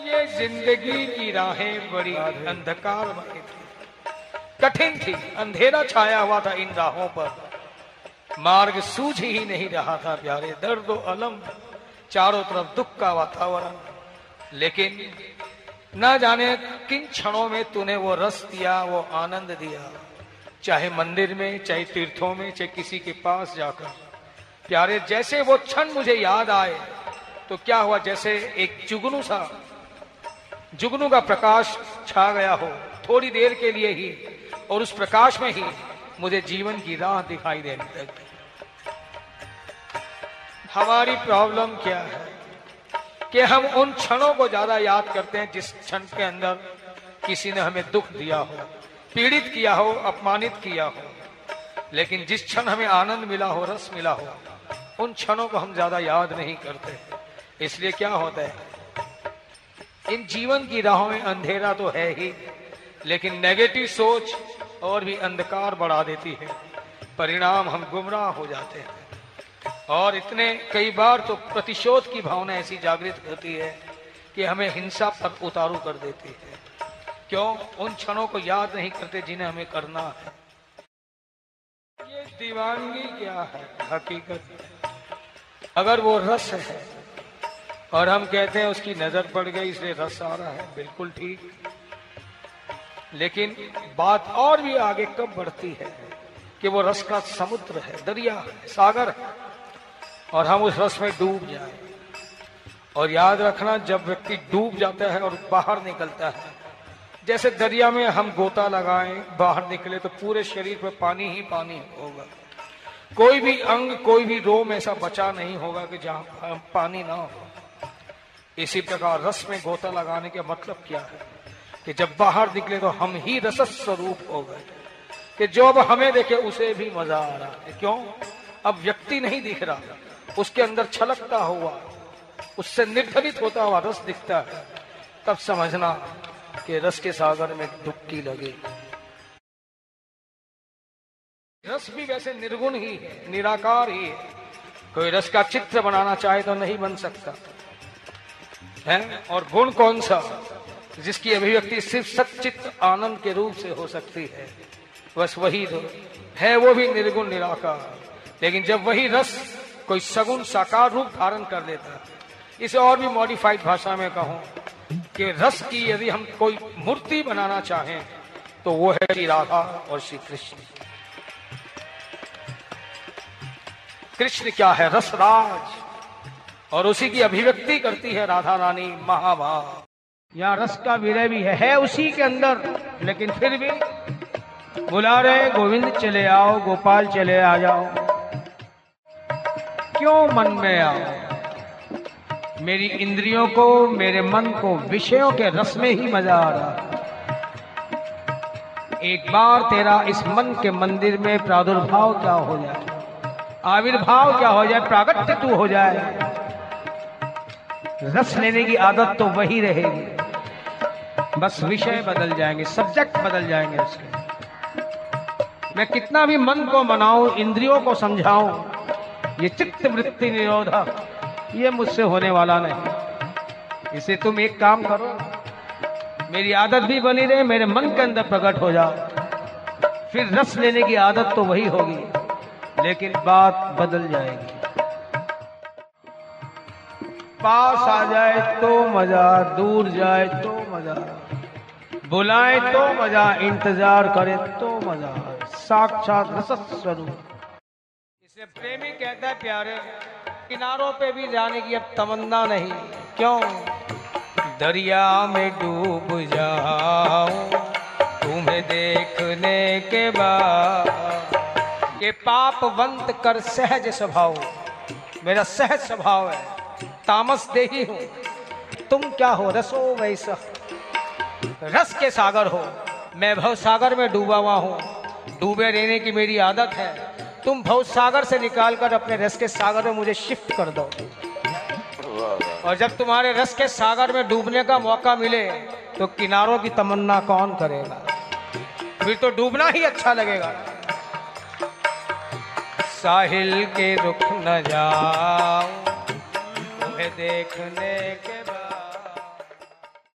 ये ज़िंदगी की राहें बड़ी अंधकार थी। कठिन थी। अंधेरा छाया हुआ था इन राहों पर। मार्ग सूझ ही नहीं रहा था, प्यारे। दर्द अलम, चारों तरफ़ दुख का वातावरण। लेकिन न जाने किन क्षणों में तूने वो रस दिया, वो आनंद दिया। चाहे मंदिर में, चाहे तीर्थों में, चाहे किसी के पास जाकर। प्यारे, जैसे वो क्षण मुझे याद आए तो क्या हुआ? जैसे एक चुगनू सा जुगनू का प्रकाश छा गया हो, थोड़ी देर के लिए ही, और उस प्रकाश में ही मुझे जीवन की राह दिखाई देने लगी। हमारी प्रॉब्लम क्या है? कि हम उन क्षणों को ज़्यादा याद करते हैं जिस क्षण के अंदर किसी ने हमें दुख दिया हो, पीड़ित किया हो, अपमानित किया हो। लेकिन जिस क्षण हमें आनंद मिला हो, रस मिला हो, उन क्षणों को हम ज़्यादा याद नहीं करते। इसलिए क्या होता है? इन जीवन की राहों में अंधेरा तो है ही, लेकिन नेगेटिव सोच और भी अंधकार बढ़ा देती है। परिणाम हम गुमराह हो जाते हैं। और इतने, कई बार तो प्रतिशोध की भावना ऐसी जागृत होती है कि हमें हिंसा पर उतारू कर देती है। क्यों? उन क्षणों को याद नहीं करते जिन्हें हमें करना है। ये दीवानगी क्या है? हकीकत अगर वो रस है और हम कहते हैं उसकी नज़र पड़ गई, इसलिए रस आ रहा है, बिल्कुल ठीक। लेकिन बात और भी आगे कब बढ़ती है कि वो रस का समुद्र है, दरिया है, सागर है, और हम उस रस में डूब जाए। और याद रखना, जब व्यक्ति डूब जाता है और बाहर निकलता है, जैसे दरिया में हम गोता लगाएँ, बाहर निकले तो पूरे शरीर पर पानी ही पानी होगा। कोई भी अंग, कोई भी रोम ऐसा बचा नहीं होगा कि जहाँ पानी ना हो। इसी प्रकार रस में गोता लगाने का मतलब क्या है? कि जब बाहर निकले तो हम ही रस स्वरूप हो गए। कि जो अब हमें देखे, उसे भी मज़ा आ रहा है। क्यों? अब व्यक्ति नहीं दिख रहा। उसके अंदर छलकता हुआ, उससे निर्धरित होता हुआ रस दिखता है। तब समझना कि रस के सागर में डुबकी लगे। रस भी वैसे निर्गुण ही है, निराकार ही है। कोई रस का चित्र बनाना चाहे तो नहीं बन सकता। है और गुण कौन सा जिसकी अभिव्यक्ति सिर्फ़ सचित आनंद के रूप से हो सकती है? बस वही तो है, वो भी निर्गुण, निराकार। लेकिन जब वही रस कोई सगुण, साकार रूप धारण कर लेता है, इसे और भी मॉडिफाइड भाषा में कहूँ कि रस की यदि हम कोई मूर्ति बनाना चाहें तो वो है श्री राधा और श्री कृष्ण। कृष्ण क्या है? रसराज। और उसी की अभिव्यक्ति करती है राधा रानी महाभाव यहाँ रस का विरय भी है, है उसी के अंदर लेकिन फिर भी बुला रहे गोविंद चले आओ गोपाल चले आ जाओ। क्यों मन में आओ? मेरी इंद्रियों को मेरे मन को विषयों के रस में ही मज़ा आ रहा एक बार तेरा इस मन के मंदिर में प्रादुर्भाव क्या हो जाए? आविर्भाव क्या हो जाए? प्रागट्य तू हो जाए। रस लेने की आदत तो वही रहेगी। बस विषय बदल जाएँगे सब्जेक्ट बदल जाएँगे उसके। मैं कितना भी मन को मनाऊं, इंद्रियों को समझाऊं, ये चित्त वृत्ति निरोधा ये मुझसे होने वाला नहीं। इसे तुम एक काम करो, मेरी आदत भी बनी रहे, मेरे मन के अंदर प्रकट हो जाओ। फिर रस लेने की आदत तो वही होगी, लेकिन बात बदल जाएगी। पास आ जाए तो मज़ा, दूर जाए तो मज़ा। बुलाए तो मज़ा, इंतज़ार करे तो मज़ा। साक्षात रस स्वरूप। इसे प्रेमी कहता है प्यारे, किनारों पे भी जाने की अब तमन्ना नहीं। क्यों? दरिया में डूब जाओ तुम्हें देखने के बाद। ये पापवंत कर सहज स्वभाव। मेरा सहज स्वभाव है। तामस दे ही। हूँ तुम क्या हो, रसो वैसा? रस के सागर हो, मैं भव सागर में डूबा हुआ हूँ। डूबे रहने की मेरी आदत है। तुम भव सागर से निकालकर अपने रस के सागर में मुझे शिफ्ट कर दो। और जब तुम्हारे रस के सागर में डूबने का मौका मिले तो किनारों की तमन्ना कौन करेगा? फिर तो डूबना ही अच्छा लगेगा। साहिल के रुख न जाओ। देखने के